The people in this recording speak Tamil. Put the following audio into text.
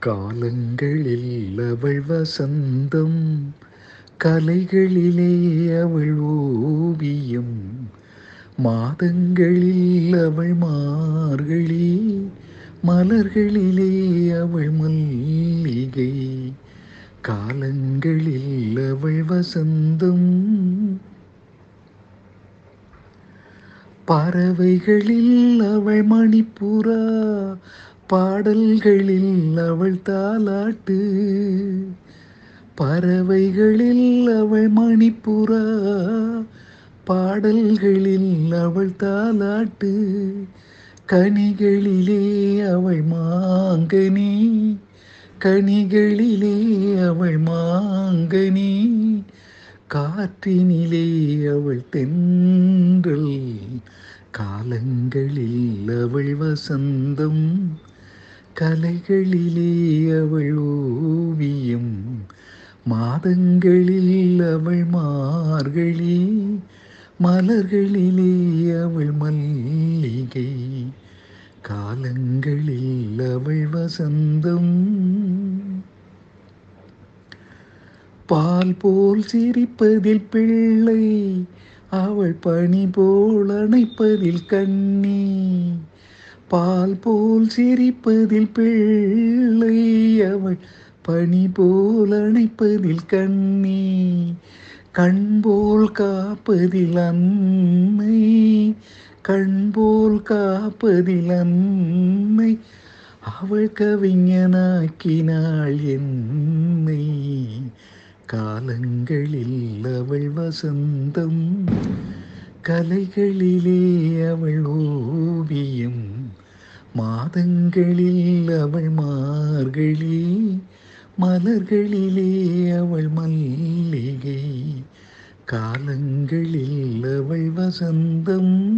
காலங்களில் அவள் வசந்தம் கலைகளிலே அவள் ஓவியம் மாதங்களில் அவள் மார்கழி மலர்களிலே அவள் மல்லிகை காலங்களில் அவள் வசந்தம். பறவைகளில் அவள் மணிப்புறா பாடல்களில் அவள் தாலாட்டு பறவைகளில் அவள் மணிப்புறா பாடல்களில் அவள் தாலாட்டு கனிகளிலே அவள் மாங்கனி கனிகளிலே அவள் மாங்கனி காற்றினிலே அவள் தென்றல் காலங்களில் அவள் வசந்தம். கலைகளிலே அவள் ஓவியம் மாதங்களில் அவள் மார்கழி மலர்களிலே அவள் மல்லிகை காலங்களில் அவள் வசந்தம். பால் போல் சிரிப்பதில் பிள்ளை அவள் பனி போல் அணைப்பதில் கண்ணி பால் போல் சிரிப்பதில் பிள்ளை அவள் பனி போல் அணைப்பதில் கண்ணி கண் போல் காப்பதில் அன்னை கண் போல் காப்பதில் அன்னை அவள் கவிஞனாக்கினாள் என்னை காலங்களில் அவள் வசந்தம் கலைகளிலே அவள் ஓவியம் மாதங்களில் அவள் மார்கழி மலர்களிலே அவள் மல்லிகை காலங்களில் அவள் வசந்தம்.